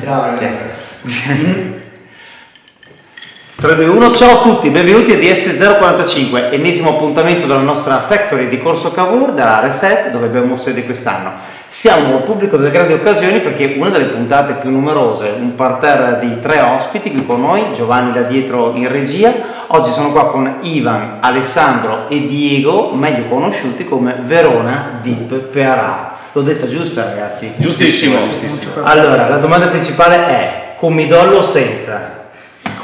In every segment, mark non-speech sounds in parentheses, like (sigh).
Bravo. 3, 2, 1, ciao a tutti, benvenuti a DS045, ennesimo appuntamento della nostra Factory di Corso Cavour, della Reset, dove abbiamo sede quest'anno. Siamo al pubblico delle grandi occasioni perché una delle puntate più numerose, un parterre di tre ospiti qui con noi, Giovanni da dietro in regia. Oggi sono qua con Ivan, Alessandro e Diego, meglio conosciuti come Verona Deep PRA. L'ho detta giusta ragazzi? Giustissimo, giustissimo. Allora, la domanda principale è, con midollo o senza?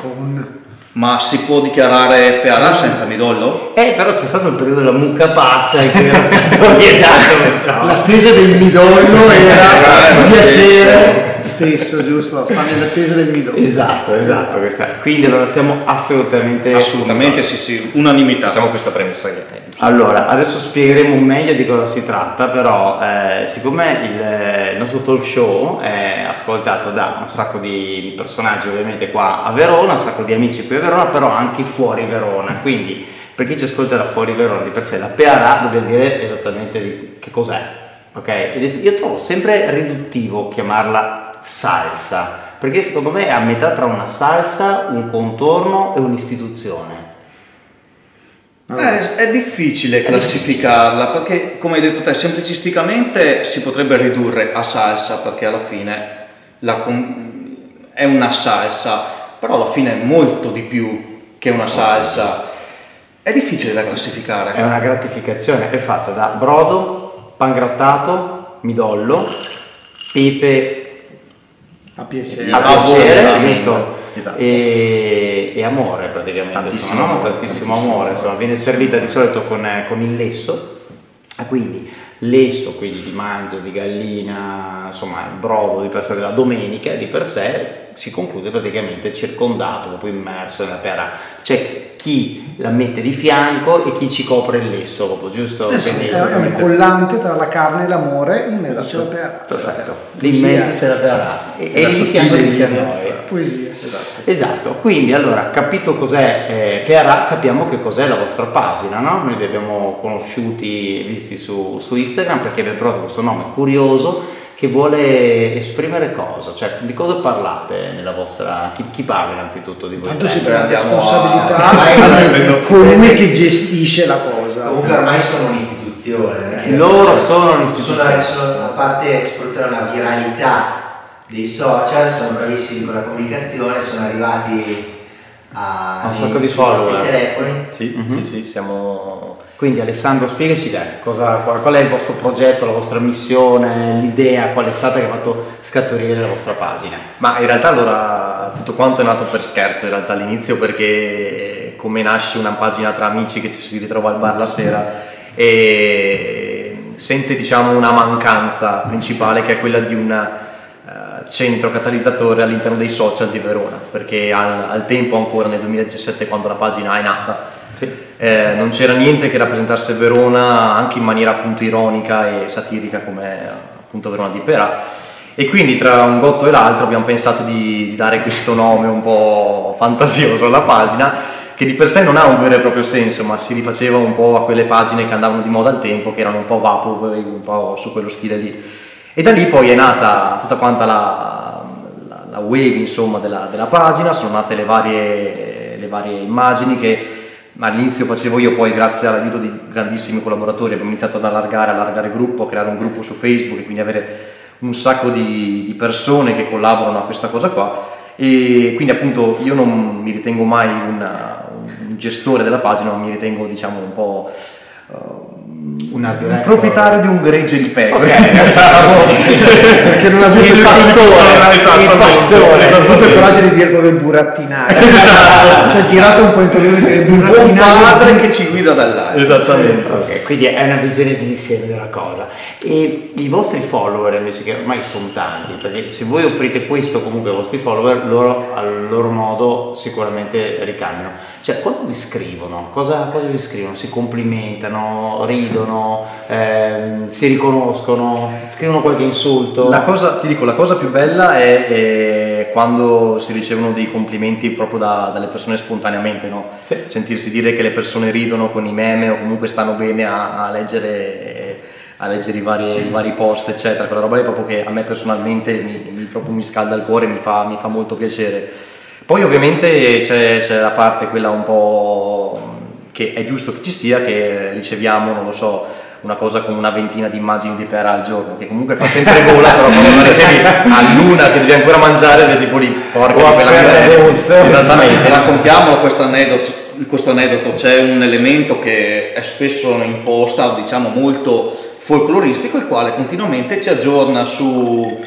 Con... Ma si può dichiarare PRA senza midollo? Eh, però c'è stato il periodo della mucca pazza in cui era (laughs) stato vietato. L'attesa del midollo (laughs) era Eh, il sì, piacere stesso, giusto? Stavi all'attesa del midollo. Esatto, esatto, questa. Quindi allora siamo assolutamente... Assolutamente sì, sì, unanimità. Facciamo questa premessa che è giusta. Allora, adesso spiegheremo meglio di cosa si tratta, però eh, siccome il, eh, il nostro talk show è ascoltato da un sacco di, di personaggi ovviamente qua a Verona, un sacco di amici qui a Verona, però anche fuori Verona, quindi per chi ci ascolta da fuori Verona di per sé, la PRA dobbiamo dire esattamente che cos'è, ok? Io trovo sempre riduttivo chiamarla salsa, perché secondo me è a metà tra una salsa, un contorno e un'istituzione. Eh, è difficile classificarla perché, come hai detto te, semplicisticamente si potrebbe ridurre a salsa perché alla fine com- è una salsa, però alla fine è molto di più che una salsa. È difficile da classificare. È una gratificazione, è fatta da brodo, pangrattato, midollo, pepe A piacere. a a piacere, voglia. giusto? Esatto. E, e amore praticamente. Tantissimo insomma, amore, tantissimo amore, insomma, viene servita di solito con, eh, con il lesso, quindi lesso, quindi di manzo, di gallina, insomma il brodo di per sé della domenica di per sé si conclude praticamente circondato, proprio immerso nella pera. C'è chi la mette di fianco e chi ci copre il lesso, proprio, giusto? Adesso Quindi, è, è un collante tra la carne e l'amore, in mezzo c'è la pera. Perfetto, lì in mezzo c'è la pera e, e La di fianco ci siamo noi. Poesia. Esatto, quindi allora capito cos'è eh, PRA, capiamo che cos'è la vostra pagina, no? Noi vi abbiamo conosciuti e visti su, su Instagram perché avete trovato questo nome curioso che vuole esprimere cosa, cioè di cosa parlate nella vostra... chi, chi parla innanzitutto di voi? Tanto si prende responsabilità a- colui che gestisce la cosa. Comunque ormai sono un'istituzione. Loro sono sono, un'istituzione. sono- a parte sfruttare la viralità dei social, sono bravissimi con la comunicazione, sono arrivati a, A un sacco di follower. telefoni. Sì, Mhm. sì, sì, siamo... Quindi Alessandro spiegaci dai, cosa, qual, è il vostro progetto, la vostra missione, l'idea, qual è stata che ha fatto scaturire la vostra pagina? Ma in realtà allora tutto quanto è nato per scherzo in realtà all'inizio perché eh, come nasce una pagina tra amici che ci si ritrova al bar la sera e sente diciamo una mancanza principale che è quella di un eh, centro catalizzatore all'interno dei social di Verona perché al, al tempo ancora nel 2017 quando la pagina è nata Sì. eh, non c'era niente che rappresentasse Verona anche in maniera appunto ironica e satirica come appunto Verona di Pera e quindi tra un gotto e l'altro abbiamo pensato di, di dare questo nome un po' fantasioso alla pagina che di per sé non ha un vero e proprio senso ma si rifaceva un po' a quelle pagine che andavano di moda al tempo che erano un po' vaporwave, un po' su quello stile lì e da lì poi è nata tutta quanta la, la, la wave insomma della, della pagina. Sono nate le varie, le varie immagini che all'inizio facevo io, poi grazie all'aiuto di grandissimi collaboratori abbiamo iniziato ad allargare, allargare il gruppo, a creare un gruppo su Facebook e quindi avere un sacco di, di persone che collaborano a questa cosa qua. E quindi appunto io non mi ritengo mai una- un gestore della pagina, ma mi ritengo diciamo un po' eh, Un proprietario di un gregge di pecore. Ok, diciamo. (laughs) Perché non ha avuto Il il pastore, il pastore. non ha avuto il coraggio di dire proprio burattinare. (laughs) Ci ha girato un po' intorno a dire Un padre che ci guida dall'alto. Esattamente. Ok, quindi è una visione di insieme della cosa. E i vostri follower invece, che ormai sono tanti, perché se voi offrite questo comunque ai vostri follower, loro al loro modo sicuramente ricambiano. Cioè, quando vi scrivono, cosa, cosa vi scrivono? Si complimentano, ridono, ehm, si riconoscono, scrivono qualche insulto? La cosa, ti dico, la cosa più bella è, è quando si ricevono dei complimenti proprio da- dalle persone spontaneamente, no? Sì. Sentirsi dire che le persone ridono con i meme o comunque stanno bene a, a leggere, a leggere i vari, i vari, post, eccetera, quella roba lì proprio che a me personalmente mi, mi, proprio mi scalda il cuore, mi fa, mi fa molto piacere. Poi ovviamente c'è, c'è la parte quella un po' che è giusto che ci sia, che riceviamo, non lo so, una cosa con una ventina di immagini di pera al giorno, che comunque fa sempre (laughs) gola, però quando la ricevi a luna che devi ancora mangiare, sei tipo lì, porca di quella miseria. Esattamente, raccontiamolo questo aneddoto, questo aneddoto, c'è un elemento che è spesso in posta, diciamo molto folcloristico, il quale continuamente ci aggiorna su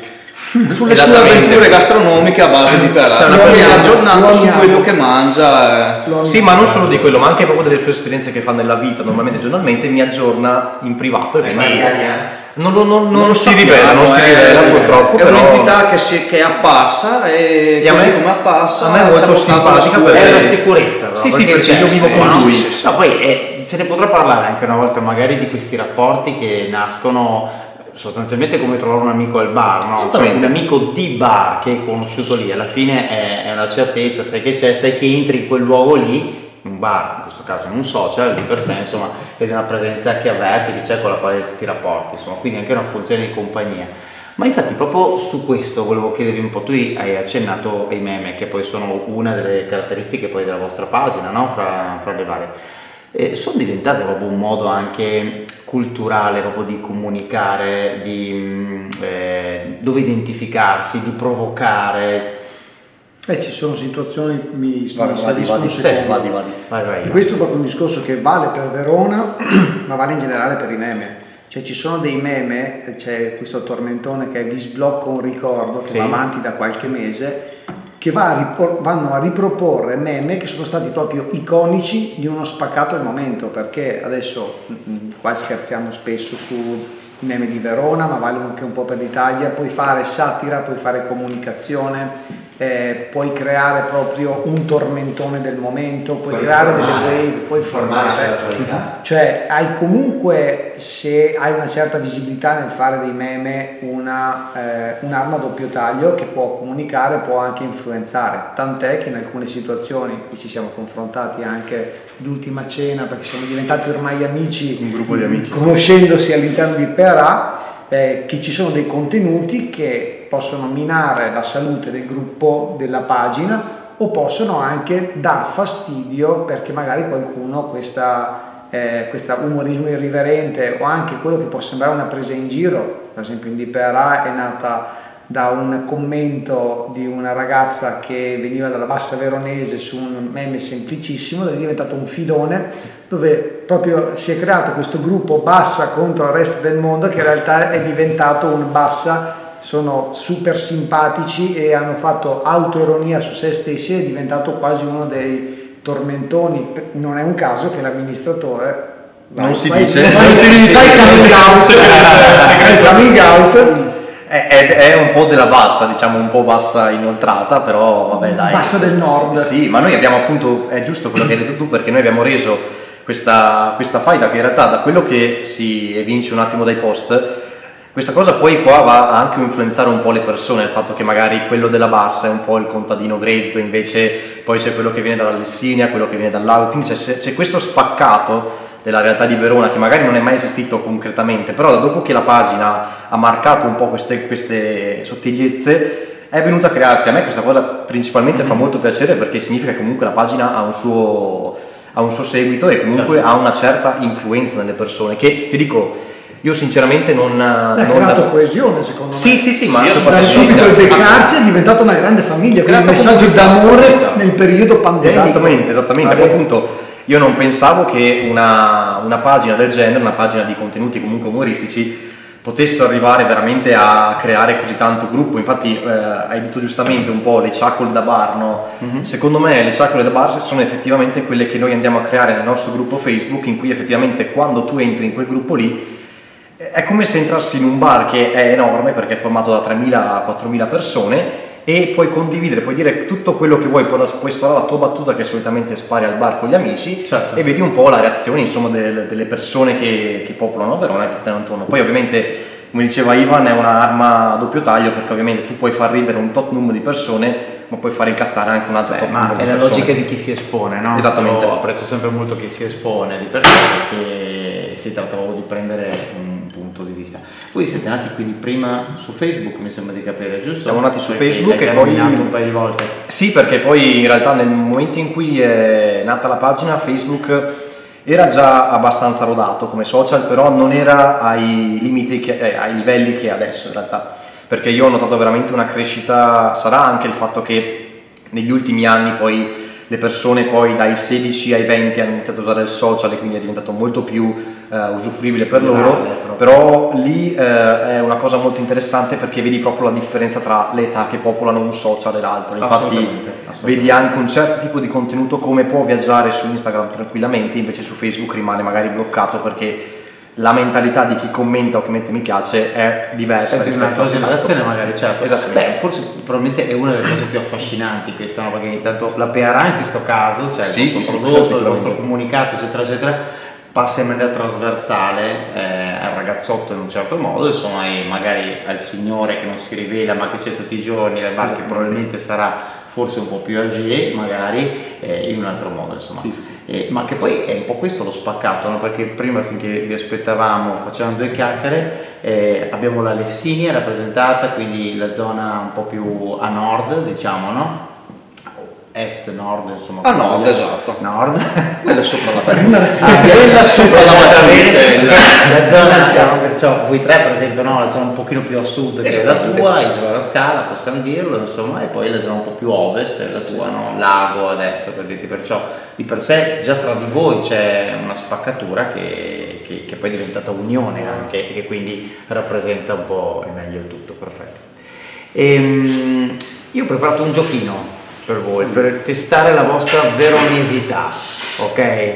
sulle sue avventure gastronomiche a base di perà, cioè aggiornato su quello che mangia. Eh. Sì, ma non solo di quello, ma anche proprio delle sue esperienze che fa nella vita, normalmente giornalmente mi aggiorna in privato. E quindi non, non, non, non si rivela, non si rivela eh, purtroppo. È però... un'entità che, si, che, è apparsa e, e così me, come apparsa a me è molto simpatica per è la sicurezza. Sì, sì, perché io vivo con lui. Sì, sì, no, poi eh, se ne potrà parlare anche una volta magari di questi rapporti che nascono sostanzialmente come trovare un amico al bar, no? cioè, un amico di bar che hai conosciuto lì, alla fine è, una certezza, sai che c'è, sai che entri in quel luogo lì, un bar, in questo caso in un social, di per sé insomma, vedi una presenza che avverti, che c'è con la quale ti rapporti, insomma, quindi anche una funzione di compagnia. Ma infatti proprio su questo volevo chiedervi un po', tu hai accennato ai meme, che poi sono una delle caratteristiche poi della vostra pagina, no? fra, fra le varie eh, sono diventate proprio un modo anche culturale proprio di comunicare, di, mm, eh, dove identificarsi, di provocare. Eh, ci sono situazioni, mi sto vai. Questo è proprio un discorso che vale per Verona, (clears throat) ma vale in generale per i meme. Cioè ci sono dei meme, c'è questo tormentone che è vi sblocco un ricordo che sì. va avanti da qualche mese che va a ripor- vanno a riproporre meme che sono stati proprio iconici di uno spaccato al momento, perché adesso mm, qua scherziamo spesso su meme di Verona, ma vale anche un po' per l'Italia, puoi fare satira, puoi fare comunicazione, eh, puoi creare proprio un tormentone del momento, puoi, puoi creare formare, delle wave, puoi formare, formare cioè hai comunque se hai una certa visibilità nel fare dei meme una, eh, un'arma a doppio taglio che può comunicare, può anche influenzare, tant'è che in alcune situazioni, e ci siamo confrontati anche l'ultima cena perché siamo diventati ormai amici, un gruppo di amici, conoscendosi all'interno di Perà, eh, che ci sono dei contenuti che possono minare la salute del gruppo, della pagina o possono anche dar fastidio perché magari qualcuno questa, eh, questo umorismo irriverente o anche quello che può sembrare una presa in giro, per esempio in DPRA è nata da un commento di una ragazza che veniva dalla bassa veronese su un meme semplicissimo, è diventato un filone dove proprio si è creato questo gruppo bassa contro il resto del mondo che in realtà è diventato un bassa, sono super simpatici e hanno fatto autoironia su se stessi, è diventato quasi uno dei tormentoni, non è un caso che l'amministratore non si dice, non si dice, (laughs) coming out, è, è, è, un po' della bassa, diciamo un po' bassa inoltrata, però vabbè dai. Bassa del nord. Sì, ma noi abbiamo appunto, è giusto quello che hai detto tu, perché noi abbiamo reso questa, questa faida che in realtà da quello che si evince un attimo dai post, questa cosa poi qua va a anche influenzare un po' le persone, il fatto che magari quello della bassa è un po' il contadino grezzo, invece poi c'è quello che viene dalla Lessinia, quello che viene dal lago, quindi c'è, c'è questo spaccato della realtà di Verona che magari non è mai esistito concretamente, però dopo che la pagina ha marcato un po' queste, queste sottigliezze è venuta a crearsi. A me questa cosa principalmente fa molto piacere perché significa che comunque la pagina ha un suo, ha un suo seguito e comunque certo. ha una certa influenza nelle persone che ti dico io sinceramente non... Ha creato da... coesione secondo me. Sì, sì, sì, ma sì, da subito il beccarsi è diventata una grande famiglia, quindi un messaggio d'amore nel periodo pandemico. Esattamente, esattamente. Ah, appunto io non pensavo che una, una, pagina del genere, una pagina di contenuti comunque umoristici, potesse arrivare veramente a creare così tanto gruppo. Infatti eh, hai detto giustamente un po' le ciacole da bar, no? Mm-hmm. Secondo me le ciacole da bar sono effettivamente quelle che noi andiamo a creare nel nostro gruppo Facebook, in cui effettivamente quando tu entri in quel gruppo lì è come se entrassi in un bar che è enorme perché è formato da 3.000-4.000 persone e puoi condividere, puoi dire tutto quello che vuoi, puoi sparare la tua battuta che solitamente spari al bar con gli amici certo. e vedi un po' la reazione insomma, delle, delle persone che, che, popolano Verona che stanno intorno. Poi ovviamente, come diceva Ivan, è un'arma a doppio taglio perché ovviamente tu puoi far ridere un tot numero di persone ma puoi fare incazzare anche un altro Beh, top ma è la logica di chi si espone, no? Esattamente. Io apprezzo sempre molto chi si espone, di perché si tratta proprio di prendere un punto di vista. Voi siete nati quindi prima su Facebook, mi sembra di capire, giusto? Siamo nati su Perché Facebook e poi- un paio di volte. Sì, perché poi in realtà nel momento in cui è nata la pagina Facebook era già abbastanza rodato come social, però non era ai limiti, che, eh, ai livelli che è adesso in realtà, perché io ho notato veramente una crescita, sarà anche il fatto che negli ultimi anni poi le persone poi dai 16 ai 20 hanno iniziato a usare il social e quindi è diventato molto più eh, usufruibile per loro, però lì eh, è una cosa molto interessante perché vedi proprio la differenza tra le età che popolano un social e l'altro. Infatti Assolutamente, assolutamente. vedi anche un certo tipo di contenuto come può viaggiare su Instagram tranquillamente, invece su Facebook rimane magari bloccato perché la mentalità di chi commenta o che mette mi piace è diversa È rispetto a generazione magari, certo. Esattamente. Beh, forse probabilmente è una delle cose più affascinanti questa no? perché intanto la PRA in questo caso, cioè Sì, il sì, vostro sì, prodotto, il sicuramente. vostro comunicato, eccetera, eccetera, passa in maniera trasversale eh, al ragazzotto in un certo modo, insomma, e magari al signore che non si rivela ma che c'è tutti i giorni, che probabilmente sarà forse un po' più âgé, magari eh, in un altro modo, insomma. Sì, sì. Eh, ma che poi è un po' questo lo spaccato, no? perché prima finché vi aspettavamo, facevamo due chiacchiere, eh, abbiamo la Lessinia rappresentata, quindi la zona un po' più a nord, diciamo, no? Est, nord, insomma. A come nord, vogliamo. esatto. Nord. Quella sopra la (laughs) Quella sopra la Matricella. La zona, abbiamo perciò voi tre per esempio, no? la zona un pochino più a sud che è la tua, Isola della Scala, possiamo dirlo, insomma, e poi la zona un po' più ovest, è la tua, no? Lago adesso, per dirti, perciò di per sé già tra di voi c'è una spaccatura che, che- che poi è diventata unione anche e che quindi rappresenta un po' il meglio del tutto, perfetto. Ehm, io ho preparato un giochino per voi, per testare la vostra veronesità, ok?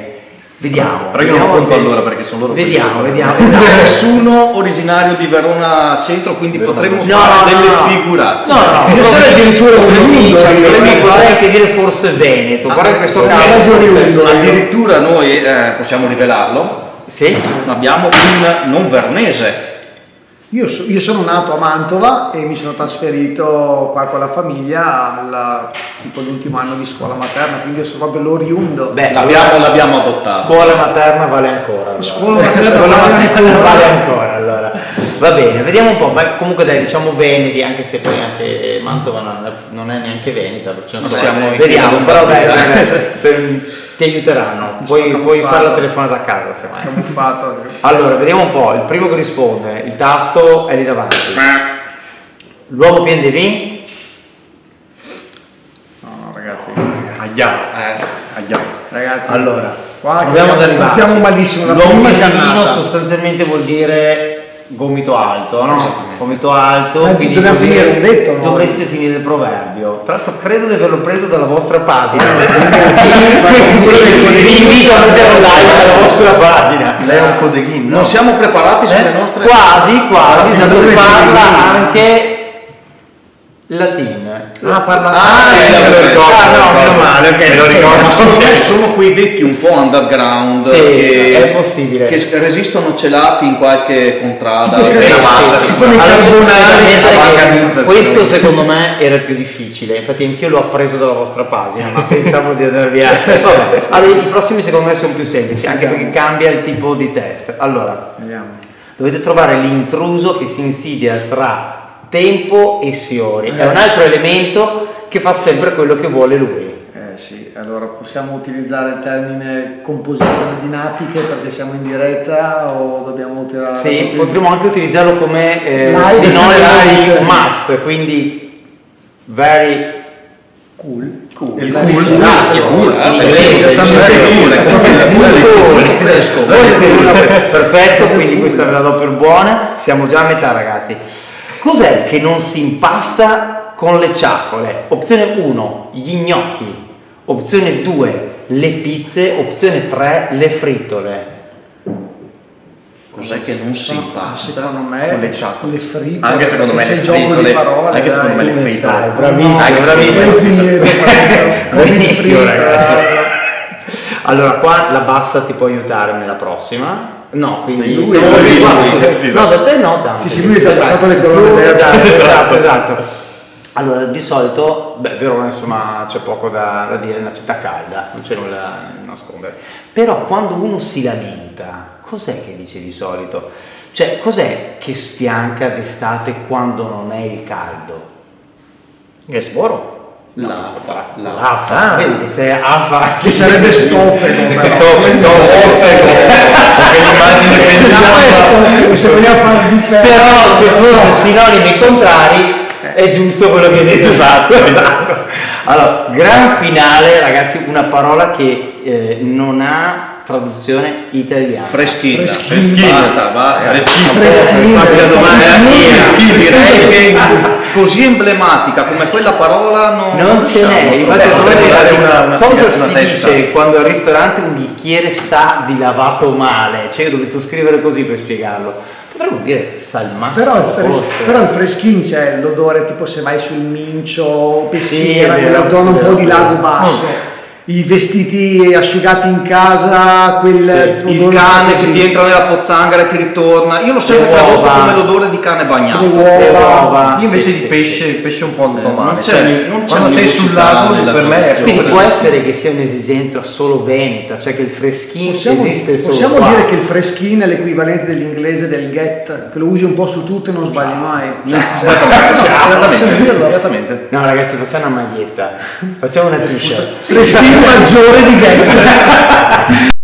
Vediamo. Però io non conto se- allora, perché sono loro Vediamo, vediamo. Non c'è esatto. nessuno originario di Verona Centro, quindi potremmo No, fare no, delle no. figurazioni. No, no, Io sarei addirittura un provincia, potremmo io. fare anche dire forse Veneto, però in questo caso Addirittura noi eh, possiamo rivelarlo, Sì? abbiamo un non vernese. Io, so- io sono nato a Mantova e mi sono trasferito qua con la famiglia al tipo l'ultimo anno di scuola materna, quindi io sono proprio l'oriundo. Beh, L'abbiamo, l'abbiamo adottato. Scuola materna vale ancora. allora. Scuola materna Scuola vale materna ancora. vale ancora, allora. Va bene, vediamo un po', ma comunque dai, diciamo Veneti, anche se poi anche Mantova non è, non neanche Veneta, perciò Ma insomma, siamo in vediamo, però dai, (laughs) dai, per- ti aiuteranno, puoi, puoi fare la telefonata a casa se mai. camuffato. Allora, vediamo un po', il primo che risponde, il tasto è lì davanti. L'uomo PNDB? No, no, ragazzi. Aia, Eh, aia. Ragazzi, Allora, qua proviamo ad arrivare. partiamo malissimo. L'uomo PNDB sostanzialmente vuol dire gomito alto, no? Gomito alto, Ma quindi dobbiamo dire- finire un detto, no? Dovreste finire il proverbio. Tra l'altro credo di averlo preso dalla vostra pagina. (laughs) Vi invito a mettere un like alla vostra pagina. Lei è un codeghin, no? non siamo preparati sulle Eh? nostre... Quasi, quasi, dove parla anche latin. Ah, parla Ah, sì, me lo ricordo. Ah, no, meno male, ok, me lo ricordo. Ma secondo me sono quei detti un po' underground Sì, che, è possibile. che resistono celati in qualche contrada. Sì, massa, sì, sì. organizza, questo secondo me era il più difficile, infatti anch'io l'ho appreso dalla vostra pagina, ma (laughs) pensavo di andare via. Vabbè, allora, i prossimi secondo me sono più semplici, anche perché cambia il tipo di test. Allora, Vediamo. dovete trovare l'intruso che si insidia tra tempo e siori. È un altro elemento che fa sempre quello che vuole lui. Eh sì, allora possiamo utilizzare il termine composizione dinatiche perché siamo in diretta o dobbiamo tirare Sì, potremmo anche utilizzarlo come eh, Live, sinonimo di must, quindi very cool. Cool. Il Cool. cool. Ah, Io- cool, eh, diciamo, Perfetto, quindi questa ve la do per buona. Siamo già a metà, ragazzi. Cos'è che non si impasta con le ciacole? Opzione 1, gli gnocchi. Opzione 2, le pizze. Opzione 3, le frittole. Cos'è che non si impasta? Secondo me Con le ciacole. le fritte. Anche secondo me c'è le il gioco di frittole- parole. anche secondo me le frittole. bravissimo, Anche bravissimo. me- Benissimo, ragazzi. Allora, qua la bassa ti può aiutare nella prossima. No, quindi Lui, siamo lui, lui, sì, No, da te no tanto. Sì, sì, lui è già passato le colonne. Esatto, esatto, esatto. Allora, di solito, beh, Verona insomma c'è poco da, da dire, è una città calda, non c'è nulla da nascondere. Però quando uno si lamenta, cos'è che dice di solito? Cioè, cos'è che sfianca d'estate quando non è il caldo? Gasboro. L'AFA. L'AFA, vedi che c'è AFA Che sarebbe stoffe. Stop, stop, perché l'immagine che Questo, se vogliamo fare di Però se fosse sinonimi contrari è giusto quello che hai detto, esatto, esatto. Allora, gran finale, ragazzi, una parola che eh, non ha traduzione italiana. Freschina. Freschina. Basta, basta. Freschina. Freschina. La domanda Freschina. mia. Direi che così emblematica come quella parola non, non ce n'è, infatti come dare una- una cosa si testa. dice quando al ristorante un bicchiere sa di lavato male? Cioè, ho dovuto scrivere così per spiegarlo. Potremmo dire salmato. Però il, fres- però il freschin c'è l'odore tipo se vai sul mincio, peschiera, Sì, è quella zona un è po' di lago basso. I vestiti asciugati in casa, quel il odore cane così. che ti entra nella pozzanghera e ti ritorna. Io l'ho sempre tradotto come l'odore di cane bagnato. Le uova. Le uova. Io invece Sì, di sì, pesce, il pesce è un po' andato Eh, male. non c'è- Cioè, non c'è quando sei sul lago per me è. Quindi Sì. può essere che sia un'esigenza solo veneta, cioè che il freschino Possiamo, esiste solo possiamo qua. dire che il freschin è l'equivalente dell'inglese del get, che lo usi un po' su tutto e non sbagli mai. (laughs) Esattamente, dirlo. esattamente. No ragazzi facciamo una maglietta, facciamo una t-shirt. Freschin maggiore di get. (laughs)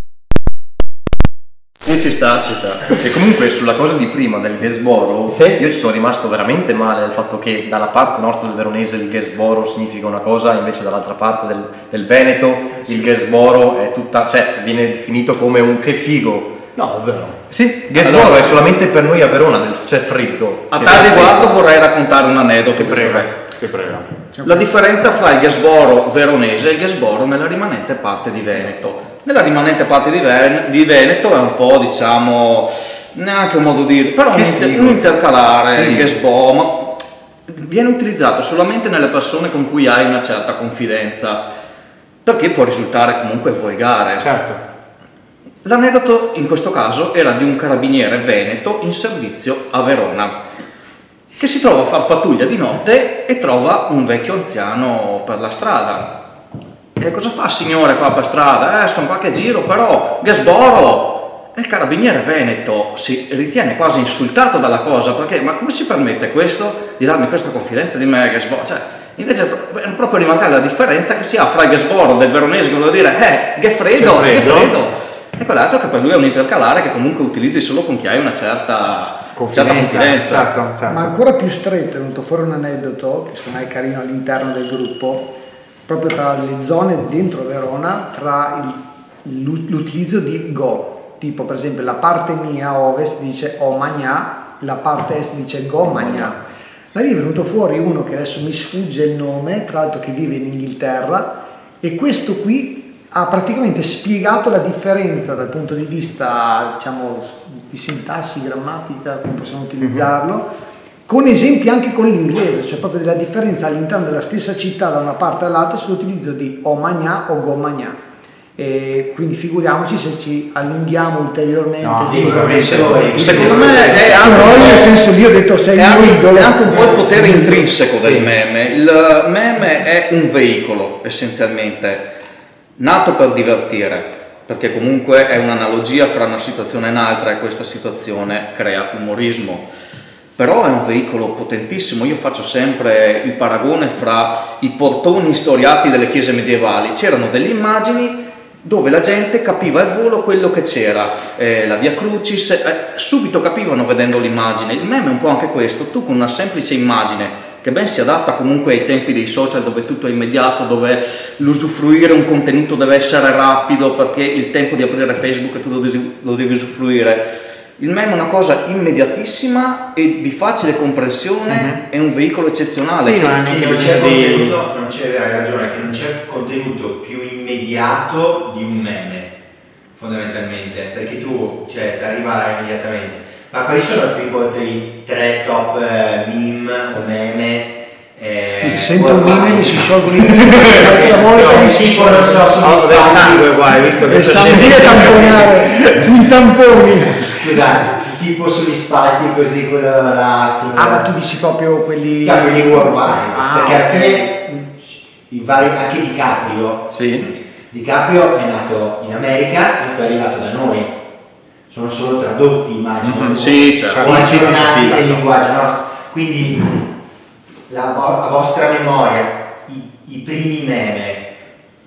Sì, ci sta, ci sta. E comunque sulla cosa di prima del Gesboro, Sì. io ci sono rimasto veramente male al fatto che dalla parte nostra del veronese il Gesboro significa una cosa, invece dall'altra parte del, del Veneto il Gesboro è tutta, cioè viene definito come un che figo. No, è vero. Sì, Gesboro Allora- è solamente per noi a Verona, c'è freddo. A tal riguardo vorrei raccontare un aneddoto. Che è. che prego. La differenza fra il Gasboro veronese e il Gasboro nella rimanente parte di Veneto. Nella rimanente parte di, Ven- di Veneto è un po', diciamo, neanche un modo di dire, però un, intercalare, Sì. il Gasboro, ma viene utilizzato solamente nelle persone con cui hai una certa confidenza, perché può risultare comunque volgare. Certo. L'aneddoto in questo caso era di un carabiniere veneto in servizio a Verona che si trova a far pattuglia di notte e trova un vecchio anziano per la strada. E cosa fa signore qua per strada? Eh, sono qualche giro, però Gasboro! E il carabiniere veneto si ritiene quasi insultato dalla cosa perché ma come si permette questo di darmi questa confidenza di me Gasboro? Cioè, invece è proprio rimarcare la differenza che si ha fra il Gasboro del veronese che vuol dire eh, che freddo, Che che freddo. E quell'altro che per lui è un intercalare che comunque utilizzi solo con chi hai una certa certa confidenza. Certo, certo. Ma ancora più stretto è venuto fuori un aneddoto che secondo me è carino all'interno del gruppo, proprio tra le zone dentro Verona, tra il- l'u- l'utilizzo di go, tipo per esempio la parte mia ovest dice o magna, la parte est dice go magna. Da lì è venuto fuori uno che adesso mi sfugge il nome, tra l'altro che vive in Inghilterra, e questo qui ha praticamente spiegato la differenza dal punto di vista, diciamo, di sintassi, grammatica, come possiamo utilizzarlo, con esempi anche con l'inglese, cioè proprio della differenza all'interno della stessa città da una parte all'altra sull'utilizzo di o magna o go magna. E quindi figuriamoci se ci allunghiamo ulteriormente. No, di-. Secondo me è anche, Però io nel senso lì ho detto sei è anche- idolo. è anche un po' il potere intrinseco del meme. Il meme è un veicolo essenzialmente, nato per divertire, perché comunque è un'analogia fra una situazione e un'altra e questa situazione crea umorismo. Però è un veicolo potentissimo, io faccio sempre il paragone fra i portoni storiati delle chiese medievali, c'erano delle immagini dove la gente capiva al volo quello che c'era, eh, la via Crucis, eh, subito capivano vedendo l'immagine. Il meme è un po' anche questo, tu con una semplice immagine che ben si adatta comunque ai tempi dei social dove tutto è immediato, dove l'usufruire un contenuto deve essere rapido perché il tempo di aprire Facebook tu lo devi, lo devi usufruire. Il meme è una cosa immediatissima e di facile comprensione, è un veicolo eccezionale. Sì, non Sì, non c'è contenuto, non c'è, hai ragione, che non c'è contenuto più immediato di un meme, fondamentalmente, perché tu, cioè, ti arriva immediatamente. Ma quali sono tipo i tre top eh, meme o meme? Eh, Se sento un meme mi si sciolgono i volta mi si tipo, non so, sugli Oh, del sangue qua, hai visto che sangue a tamponare, (laughs) mi tamponi. Scusa, tipo sugli spalti così, quello là, sì, Ah, ma tu dici proprio quelli... Cioè, quelli worldwide, Ah, perché alla fine i vari, anche DiCaprio, Sì. DiCaprio è nato in America e poi è arrivato da noi. Sono solo tradotti, immagino. Mm-hmm. Sì, certo. Sono sì, sì, sì, nel linguaggio, no? Quindi la, la vostra memoria, i, i primi meme,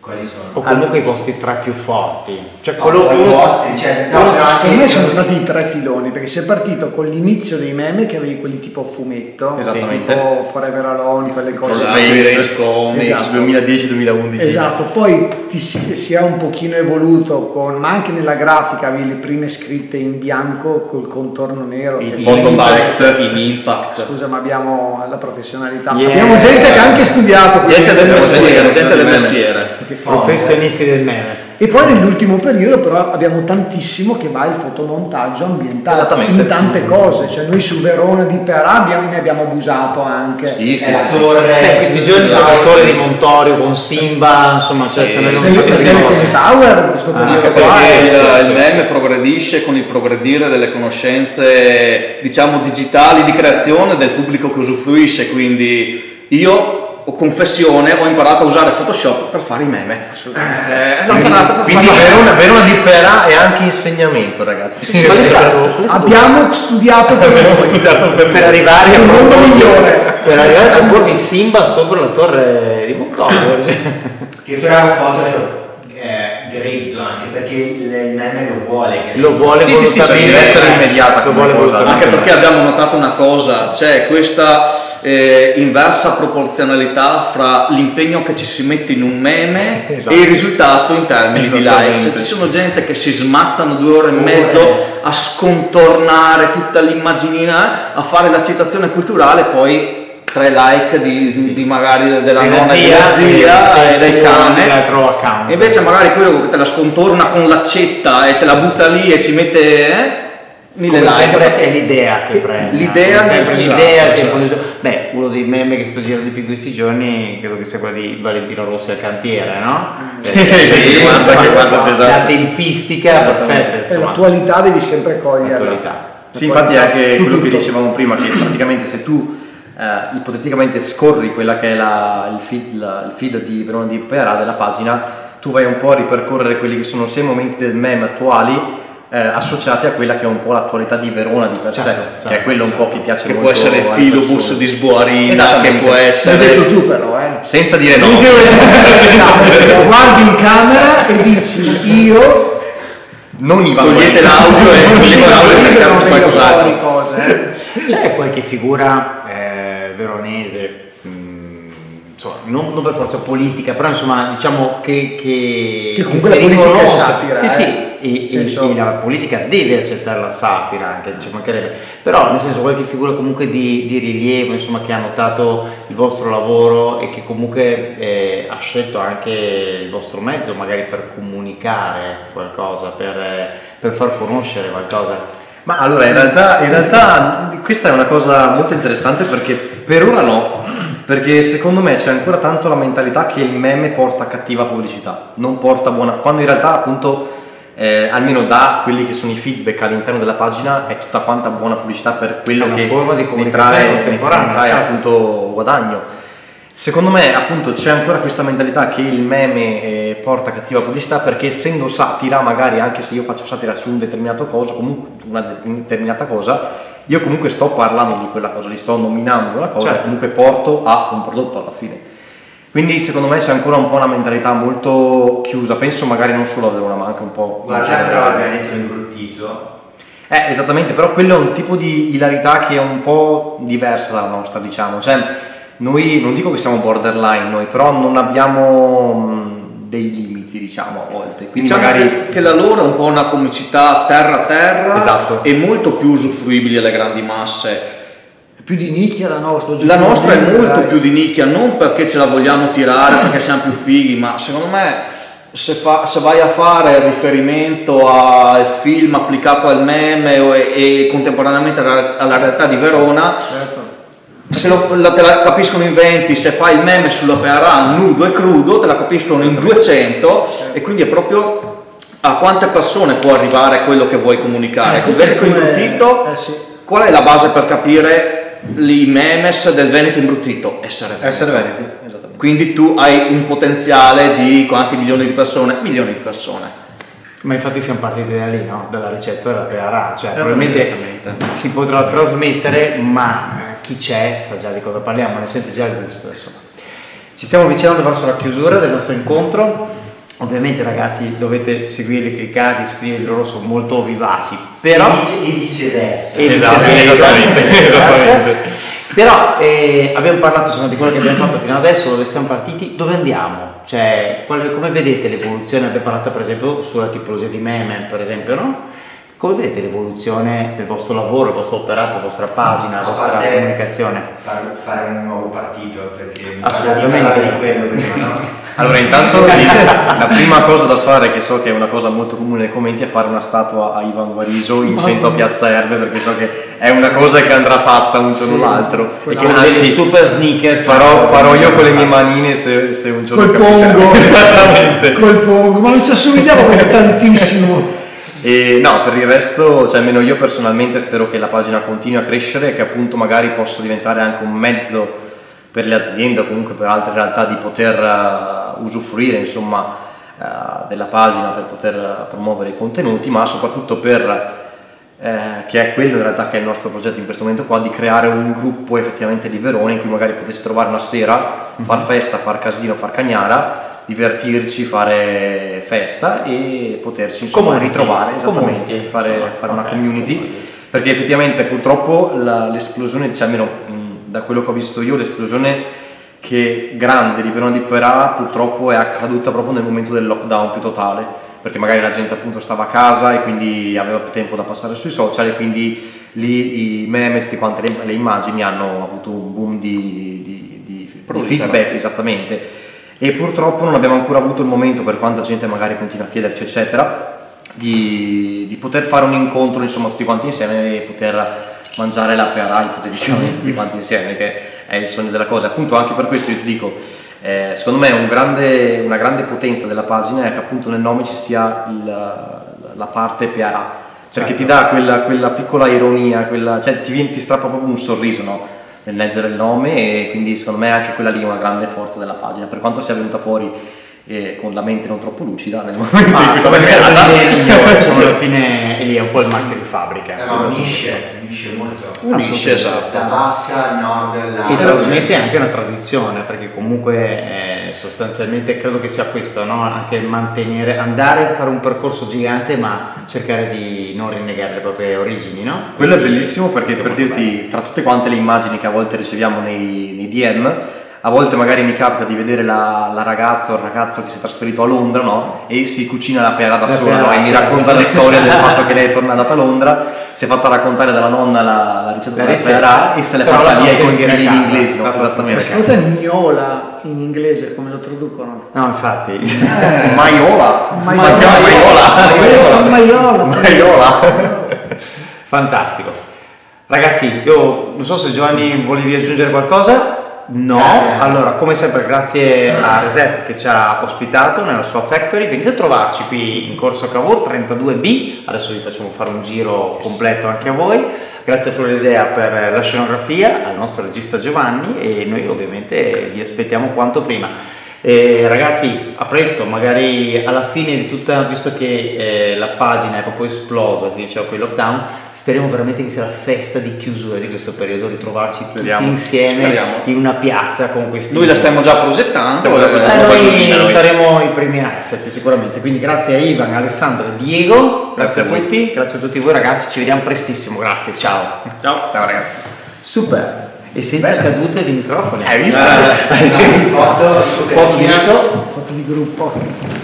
quali sono? O comunque i vostri tre più forti. Cioè quello uno- vostri, cioè, no, secondo me sono stati i tre filoni perché si è partito con l'inizio dei meme che avevi quelli tipo fumetto, Esattamente. tipo Forever Alone, quelle cose. Esatto, i Rage Comics, Esatto. 2010-2011. Esatto, poi ti si, si è un pochino evoluto con, ma anche nella grafica avevi le prime scritte in bianco col contorno nero. che bottom sembra- text. in impact. Scusa, ma abbiamo la professionalità. Yeah. Abbiamo gente che ha anche studiato. Gente del mestiere, gente del mestiere. che fa- professionisti del meme. E poi nell'ultimo periodo però abbiamo tantissimo che va il fotomontaggio ambientale in tante cose, cioè noi su Verona di Perà ne abbiamo abusato anche. Sì, sì, la sì, sì. torre. Eh, questi giorni c'è la torre di Montorio con Simba, insomma, Sì, cioè, sì, Nel sì, tutti sì, nuovi. Tower in questo Ah, periodo Anche sì, qua perché sì, il, sì, il sì. meme progredisce con il progredire delle conoscenze, diciamo, digitali di creazione del pubblico che usufruisce, quindi io, ho confessione, ho imparato a usare Photoshop per fare i meme. Eh, l'ho imparato per Quindi fare. Verona, Verona di Pera è anche insegnamento, ragazzi. abbiamo studiato per voi. per arrivare È un mondo migliore. per arrivare a porre Simba sopra la torre di Montorio. Che però è un Photoshop eh, grezzo anche perché il, meme lo vuole. grezzo. Lo vuole Sì, sì, sì, sì, deve essere immediata Lo vuole cosa. Anche perché abbiamo notato una cosa, c'è questa eh, inversa proporzionalità fra l'impegno che ci si mette in un meme (laughs) Esatto. e il risultato in termini di likes. Ci sono gente che si smazzano due ore e mezzo a scontornare tutta l'immaginina, a fare la citazione culturale, poi tre like di, di magari della Della nonna e zia, della zia del e del cane. E invece magari quello che te la scontorna con l'accetta e te la butta lì e ci mette eh, mille Come like. sempre è l'idea che prende. l'idea che- sempre esatto, l'idea esatto. di- Beh, uno dei meme che sto girando di più in questi giorni credo che sia quello di Valentino Rossi al cantiere, no? Perché- sì, che guarda, sì, la esatto. tempistica perfetta, E insomma. l'attualità devi sempre cogliere. L'attualità. Sì, infatti è anche quello che dicevamo prima, che (clears throat) praticamente se tu eh, ipoteticamente scorri quella che è la- il, feed, la- il feed di Verona di Pera della pagina, tu vai un po' a ripercorrere quelli che sono sia i momenti del meme attuali eh, associati a quella che è un po' l'attualità di Verona di per sé, Certo, che è quello un po' che piace che molto può essere filobus persone. di Sbuarina, che può L'hai essere detto tu però, eh. Senza dire no. Lo (laughs) guardi in camera e dici io Non Ivan Togliete Guerra. l'audio e non togliete l'audio e mettiamo mettiamoci qualcos'altro. cose. eh. C'è qualche figura eh, veronese, mh, insomma, non, non per forza politica, però insomma diciamo che, che, Che comunque si la politica è riconosce. satira, Sì, eh. sì, e, senso- e la politica deve accettare la satira anche, ci mancherebbe. Però nel senso qualche figura comunque di, di rilievo, insomma, che ha notato il vostro lavoro e che comunque eh, ha scelto anche il vostro mezzo magari per comunicare qualcosa, per, per far conoscere qualcosa. Ma allora, in realtà, in realtà questa è una cosa molto interessante perché per ora no, perché secondo me c'è ancora tanto la mentalità che il meme porta cattiva pubblicità, non porta buona, quando in realtà appunto, eh, almeno da quelli che sono i feedback all'interno della pagina, è tutta quanta buona pubblicità per quello che ne trae, ne trae certo. appunto guadagno. Secondo me appunto c'è ancora questa mentalità che il meme eh, porta cattiva pubblicità perché essendo satira, magari anche se io faccio satira su un determinato cosa, comunque una determinata cosa, io comunque sto parlando di quella cosa, li sto nominando una cosa Certo. comunque porto a un prodotto alla fine. Quindi secondo me c'è ancora un po' una mentalità molto chiusa, penso magari non solo a Verona ma anche un po'... Guarda però il pianeta imbruttito. Eh, esattamente, però quello è un tipo di ilarità che è un po' diversa dalla nostra, diciamo. Cioè, noi non dico che siamo borderline noi, però non abbiamo mh, dei limiti, diciamo, a volte. Quindi Diciamo magari che, la loro è un po' una comicità terra a terra Esatto. e molto più usufruibile alle grandi masse. Più di nicchia la nostra. La nostra è molto dai. più di nicchia, non perché ce la vogliamo tirare, perché siamo più fighi, ma secondo me se, fa- se vai a fare riferimento al film applicato al meme e, e contemporaneamente alla, alla realtà di Verona, Certo. Se lo- la- te la capiscono in 20, se fai il meme sulla Pearà nudo e crudo, te la capiscono in 200 e quindi è proprio a quante persone può arrivare quello che vuoi comunicare. Ecco, Il Veneto imbruttito, eh sì. qual è la base per capire i memes del Veneto imbruttito? Essere Veneto. essere veneti. Quindi tu hai un potenziale di quanti milioni di persone? Milioni di persone. Ma infatti siamo partiti da lì, no? Dalla ricetta della PRA, cioè probabilmente si potrà trasmettere, ma chi c'è sa già di cosa parliamo, ne sente già il gusto, insomma. Ci stiamo avvicinando verso la chiusura del nostro incontro. Ovviamente ragazzi dovete seguirli, cliccare, iscriverli, loro sono molto vivaci, però... E viceversa. E Esatto, viceversa, esattamente, grazie. esattamente. Però eh, abbiamo parlato insomma, di quello che abbiamo fatto fino adesso, dove siamo partiti, dove andiamo? Cioè, quale- come vedete l'evoluzione? Abbiamo parlato per esempio sulla tipologia di meme, per esempio, no? Come vedete l'evoluzione del vostro lavoro, il vostro operato, la vostra pagina, la A vostra parte comunicazione? far- fare un nuovo partito perché Assolutamente. di quello prima, no? (laughs) Allora, intanto sì, (laughs) la prima cosa da fare, che so che è una cosa molto comune nei commenti, è fare una statua a Ivan Guariso in centro a Piazza Erbe, perché so che è una cosa che andrà fatta un giorno o l'altro. E che anzi super sneakers. farò, farò io con le mie manine se, se un giorno Col capiterà. pongo. (laughs) Esattamente. Col pongo, ma non ci assomigliamo perché tantissimo. E no, per il resto, cioè almeno io personalmente spero che la pagina continui a crescere e che appunto magari possa diventare anche un mezzo per le aziende o comunque per altre realtà di poter eh, usufruire insomma eh, della pagina per poter eh, promuovere i contenuti, ma soprattutto per eh, che è quello in realtà che è il nostro progetto in questo momento qua, di creare un gruppo effettivamente di Verona in cui magari potessi trovare una sera, far festa, far casino, far cagnara, divertirci, fare festa e potersi insomma Community. ritrovare, esattamente, Community, fare, insomma, fare una ok, community, community. perché effettivamente purtroppo la- l'esplosione, cioè almeno mh, da quello che ho visto io, l'esplosione che grande di Verona di Perà purtroppo è accaduta proprio nel momento del lockdown più totale, perché magari la gente appunto stava a casa e quindi aveva più tempo da passare sui social e quindi lì i meme, tutte quante le, le immagini hanno avuto un boom di, di- di- di feedback esattamente e purtroppo non abbiamo ancora avuto il momento, per quanta gente magari continua a chiederci eccetera, di, di poter fare un incontro insomma tutti quanti insieme e poter mangiare la PRA ipoteticamente tutti quanti insieme che è il sogno della cosa. Appunto anche per questo io ti dico eh, secondo me un grande- una grande potenza della pagina è che appunto nel nome ci sia il- la parte PRA perché ti dà quella, quella piccola ironia quella, cioè ti, ti strappa proprio un sorriso no? Nel leggere il nome e quindi secondo me anche quella lì è una grande forza della pagina per quanto sia venuta fuori eh, con la mente non troppo lucida nel momento in cui insomma, alla fine lì è un po' il marchio di fabbrica. Eh, ma unisce, unisce molto. Unisce, esatto. Da bassa al nord, E all'alto. trasmette anche una tradizione, perché comunque eh, sostanzialmente credo che sia questo, no? anche mantenere, andare a fare un percorso gigante ma cercare di non rinnegare le proprie origini, no? Quello è bellissimo perché per dirti, tra tutte quante le immagini che a volte riceviamo nei, nei DM, a volte magari mi capita di vedere la, la ragazza o il ragazzo che si è trasferito a Londra, no? E si cucina la pera da La sola, pera, no? E mi racconta la (laughs) storia del fatto che lei è tornata a Londra, si è fatta raccontare dalla nonna la, la ricetta La della pera e se l'è fatta lì ai a in inglese, no? Esattamente. Secondo te gnola in inglese come lo traducono? No, infatti. (laughs) Maiola! Maiola. Questa è Maiola. Maiola! Fantastico. Ragazzi, io non so se Giovanni volevi aggiungere qualcosa. No, Grazie. allora come sempre grazie a Reset che ci ha ospitato nella sua factory, venite a trovarci qui in Corso Cavo 32B, adesso vi facciamo fare un giro completo anche a voi, grazie a Floridea per la scenografia, al nostro regista Giovanni e noi ovviamente vi aspettiamo quanto prima. Eh, ragazzi, a presto, magari alla fine di tutta, visto che eh, la pagina è proprio esplosa, ti dicevo, con il lockdown, speriamo veramente che sia la festa di chiusura di questo periodo, ritrovarci Speriamo. tutti insieme Speriamo. in una piazza con questi... Noi la stiamo già progettando. Stiamo già eh, progettando. Eh, noi noi. saremo i primi a esserci sicuramente, quindi grazie a Ivan, Alessandro e Diego, grazie, Grazie a tutti, grazie a tutti voi ragazzi, ci vediamo prestissimo, grazie, ciao. Ciao, ciao ragazzi! Super, e senza cadute di microfoni. Hai visto? Hai visto? Foto, Foto di? Foto di gruppo.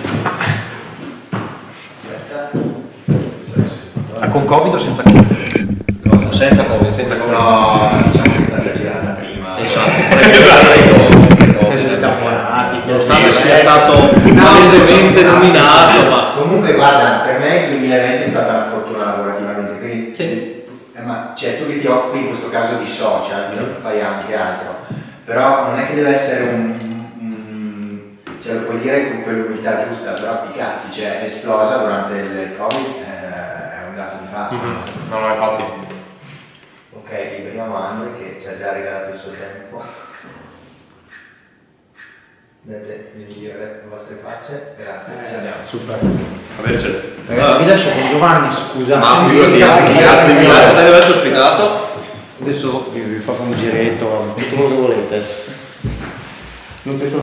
Ah, Con Covid o senza Covid? Senza Covid. Senza Covid. No, diciamo che è stata girata prima. Siete tutti tamponati, siete Nonostante tutti- sia stato palesemente nominato, ma Comunque guarda, per me il 2020 è stata una fortuna lavorativamente, quindi eh, ma, cioè, tu che ti occupi in questo caso di social, fai anche altro, però non è che deve essere un, un- cioè lo puoi dire con quell'umiltà giusta, però sti cazzi, cioè è esplosa durante il Covid, fatto. No, no, infatti. Ok, liberiamo Andre che ci ha già regalato il suo tempo. Date il migliore le vostre facce. Grazie. ci Eh, andiamo. super. Avercelo. Ragazzi, vi lascio con Giovanni, scusa. Ma Sì, figurati, sì, grazie, sì, grazie mille, grazie di averci ospitato. Adesso vi, vi faccio un giretto, tutto quello che volete. Non c'è